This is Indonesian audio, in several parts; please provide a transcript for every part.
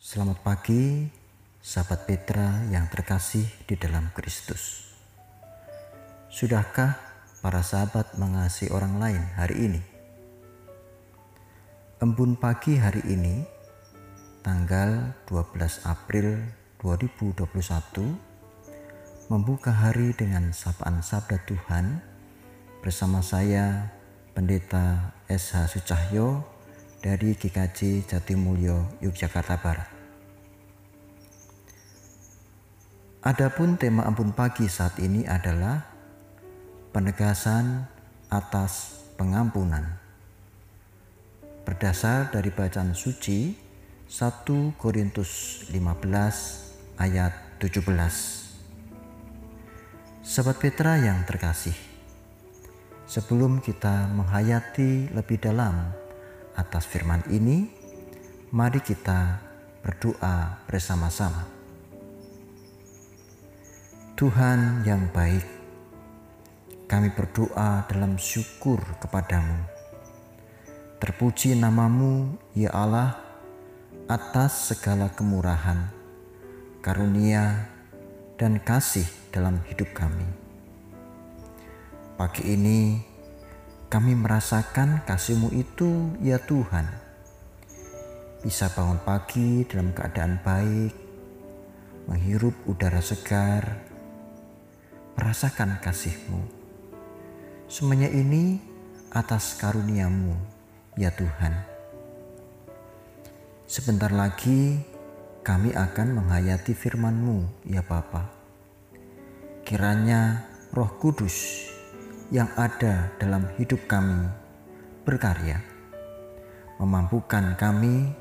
Selamat pagi, sahabat Petra yang terkasih di dalam Kristus. Sudahkah para sahabat mengasihi orang lain hari ini? Embun pagi hari ini, tanggal 12 April 2021, membuka hari dengan sapaan sabda Tuhan bersama saya, Pendeta SH Sucahyo dari GKJ Jatimulyo, Yogyakarta Barat. Adapun tema ampun pagi saat ini adalah penegasan atas pengampunan. Berdasar dari bacaan suci 1 Korintus 15 ayat 17. Sobat Petra yang terkasih, sebelum kita menghayati lebih dalam atas firman ini, mari kita berdoa bersama-sama. Tuhan yang baik, kami berdoa dalam syukur kepadamu. Terpuji namamu, ya Allah, atas segala kemurahan, karunia, dan kasih dalam hidup kami. Pagi ini kami merasakan kasih-Mu itu ya Tuhan. Bisa bangun pagi dalam keadaan baik, menghirup udara segar, merasakan kasih-Mu. Semuanya ini atas karunia-Mu ya Tuhan. Sebentar lagi kami akan menghayati firman-Mu ya Bapa. Kiranya Roh Kudus yang ada dalam hidup kami berkarya, memampukan kami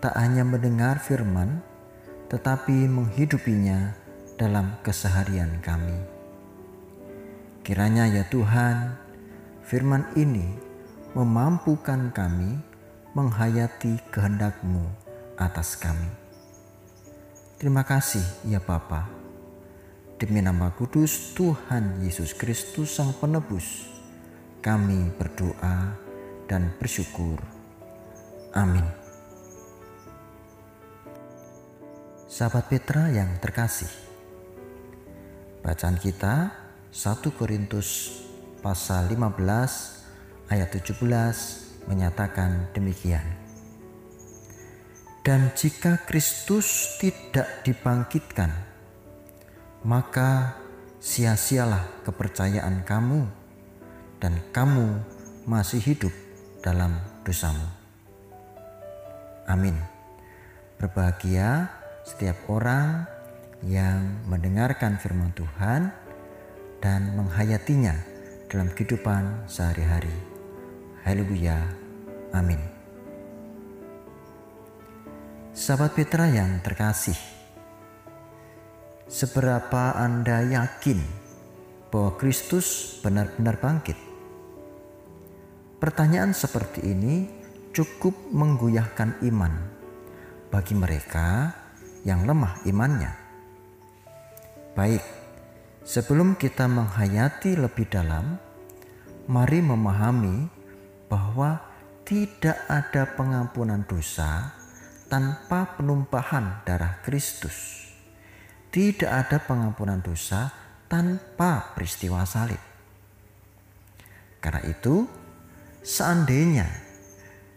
tak hanya mendengar firman, tetapi menghidupinya dalam keseharian kami. Kiranya ya Tuhan, firman ini memampukan kami menghayati kehendak-Mu atas kami. Terima kasih ya Bapak Demi nama kudus Tuhan Yesus Kristus Sang Penebus, kami berdoa dan bersyukur. Amin. Sahabat Petra yang terkasih, bacaan kita 1 Korintus pasal 15 ayat 17 menyatakan demikian. Dan jika Kristus tidak dibangkitkan, maka sia-sialah kepercayaan kamu dan kamu masih hidup dalam dosamu. Amin. Berbahagia setiap orang yang mendengarkan firman Tuhan dan menghayatinya dalam kehidupan sehari-hari. Haleluya. Amin. Sahabat Petra yang terkasih, Seberapa Anda yakin bahwa Kristus benar-benar bangkit? Pertanyaan seperti ini cukup menggoyahkan iman bagi mereka yang lemah imannya. Baik, sebelum kita menghayati lebih dalam, mari memahami bahwa tidak ada pengampunan dosa tanpa penumpahan darah Kristus. Tidak ada pengampunan dosa tanpa peristiwa salib. Karena itu, seandainya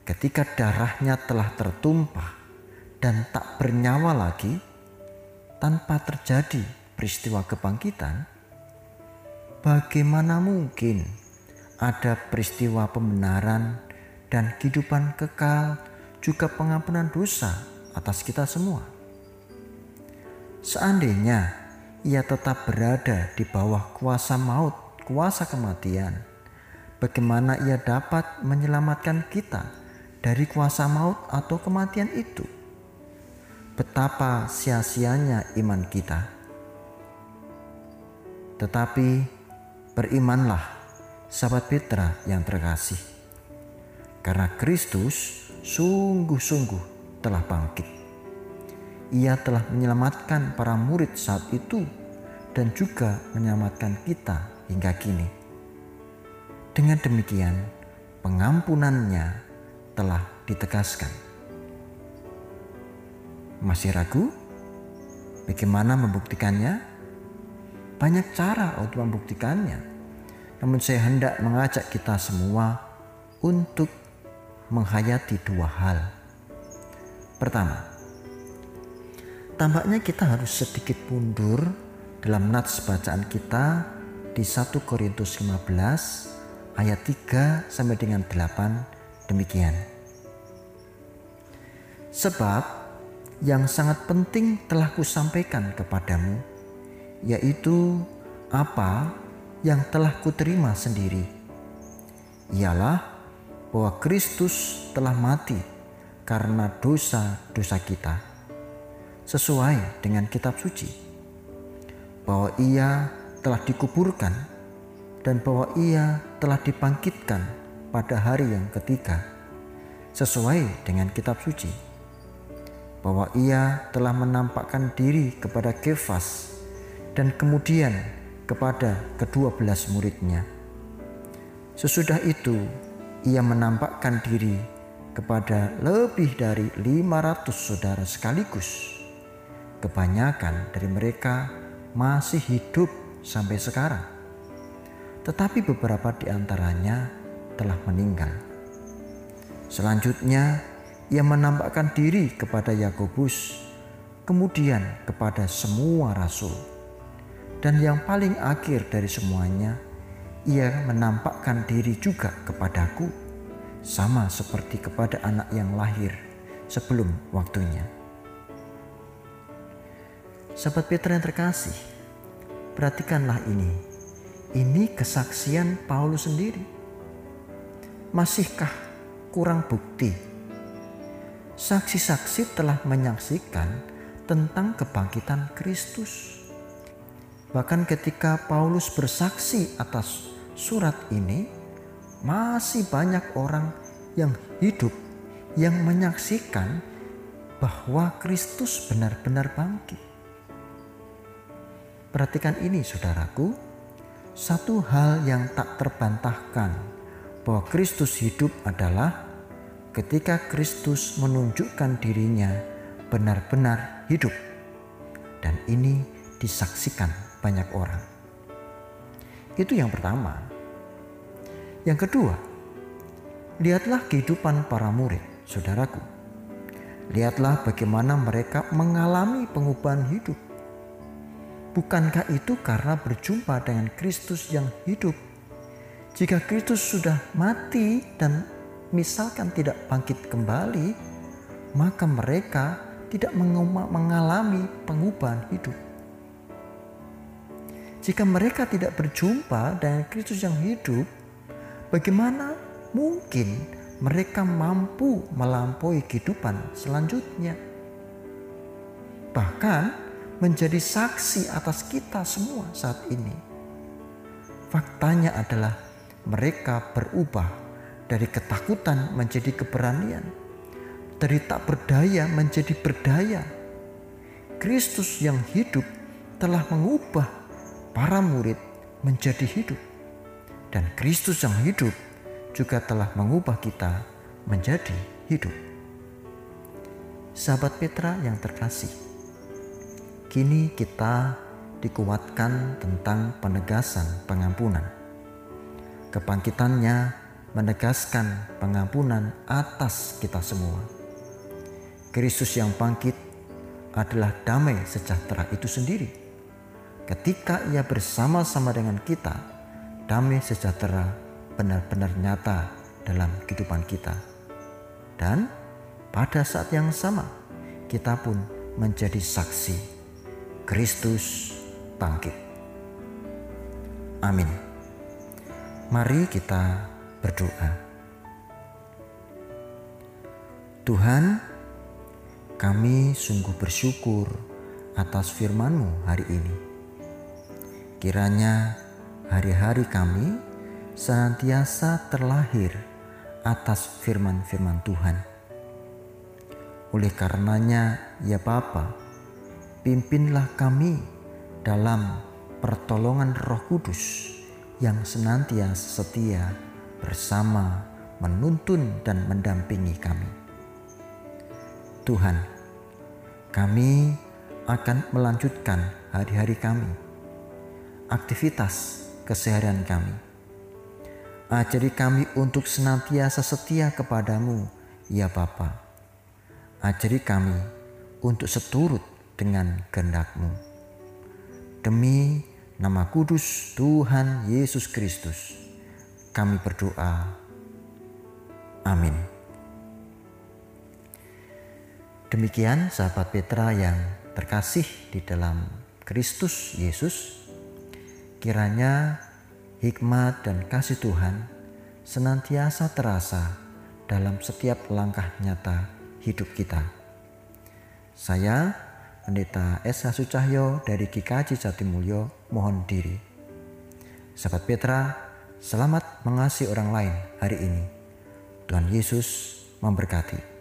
ketika darahnya telah tertumpah dan tak bernyawa lagi, tanpa terjadi peristiwa kebangkitan, bagaimana mungkin ada peristiwa pembenaran dan kehidupan kekal, juga pengampunan dosa atas kita semua? Seandainya ia tetap berada di bawah kuasa maut, kuasa kematian, bagaimana ia dapat menyelamatkan kita dari kuasa maut atau kematian itu? Betapa sia-sianya iman kita. Tetapi berimanlah, sahabat Petra yang terkasih, karena Kristus sungguh-sungguh telah bangkit ia telah menyelamatkan para murid saat itu dan juga menyelamatkan kita hingga kini. Dengan demikian, pengampunannya telah ditegaskan. Masih ragu? Bagaimana membuktikannya? Banyak cara untuk membuktikannya. Namun saya hendak mengajak kita semua untuk menghayati dua hal. Pertama, tampaknya kita harus sedikit mundur dalam nats bacaan kita di 1 Korintus 15 ayat 3 sampai dengan 8 demikian. Sebab yang sangat penting telah kusampaikan kepadamu yaitu apa yang telah kuterima sendiri. Ialah bahwa Kristus telah mati karena dosa-dosa kita sesuai dengan kitab suci bahwa ia telah dikuburkan dan bahwa ia telah dibangkitkan pada hari yang ketiga sesuai dengan kitab suci bahwa ia telah menampakkan diri kepada Kefas dan kemudian kepada kedua belas muridnya. Sesudah itu, ia menampakkan diri kepada lebih dari 500 saudara sekaligus. Kebanyakan dari mereka masih hidup sampai sekarang. Tetapi beberapa di antaranya telah meninggal. Selanjutnya, ia menampakkan diri kepada Yakobus, kemudian kepada semua rasul dan yang paling akhir dari semuanya, ia menampakkan diri juga kepadaku, sama seperti kepada anak yang lahir sebelum waktunya. Sahabat Petra yang terkasih, perhatikanlah ini. Ini kesaksian Paulus sendiri. Masihkah kurang bukti? Saksi-saksi telah menyaksikan tentang kebangkitan Kristus Bahkan ketika Paulus bersaksi atas surat ini, masih banyak orang yang hidup yang menyaksikan bahwa Kristus benar-benar bangkit. Perhatikan ini saudaraku, satu hal yang tak terbantahkan bahwa Kristus hidup adalah ketika Kristus menunjukkan dirinya benar-benar hidup. Dan ini disaksikan banyak orang. Itu yang pertama. Yang kedua, lihatlah kehidupan para murid, saudaraku. Lihatlah bagaimana mereka mengalami pengubahan hidup. Bukankah itu karena berjumpa dengan Kristus yang hidup? Jika Kristus sudah mati dan misalkan tidak bangkit kembali, maka mereka tidak mengalami pengubahan hidup. Jika mereka tidak berjumpa dengan Kristus yang hidup, bagaimana mungkin mereka mampu melampaui kehidupan selanjutnya? Bahkan menjadi saksi atas kita semua saat ini. Faktanya adalah mereka berubah dari ketakutan menjadi keberanian, dari tak berdaya menjadi berdaya. Kristus yang hidup telah mengubah para murid menjadi hidup. Dan Kristus yang hidup juga telah mengubah kita menjadi hidup. Sahabat Petra yang terkasih, kini kita dikuatkan tentang penegasan pengampunan. Kebangkitannya menegaskan pengampunan atas kita semua. Kristus yang bangkit adalah damai sejahtera itu sendiri ketika ia bersama-sama dengan kita, damai sejahtera benar-benar nyata dalam kehidupan kita. Dan pada saat yang sama, kita pun menjadi saksi Kristus bangkit. Amin. Mari kita berdoa. Tuhan, kami sungguh bersyukur atas firman-Mu hari ini. Kiranya hari-hari kami senantiasa terlahir atas firman-firman Tuhan. Oleh karenanya, ya Bapa, pimpinlah kami dalam pertolongan Roh Kudus yang senantiasa setia bersama menuntun dan mendampingi kami. Tuhan, Kami akan melanjutkan hari-hari kami, aktivitas keseharian kami. Ajari kami untuk senantiasa setia kepadamu, ya Bapa. Ajari kami untuk seturut dengan kehendakmu. Demi nama kudus Tuhan Yesus Kristus, kami berdoa. Amin. Demikian sahabat Petra yang terkasih di dalam Kristus Yesus, kiranya hikmat dan kasih Tuhan senantiasa terasa dalam setiap langkah nyata hidup kita. Saya, Pendeta S. Sucahyo dari GKJ Jatimulyo, mohon diri. Sahabat Petra, selamat mengasihi orang lain hari ini. Tuhan Yesus memberkati.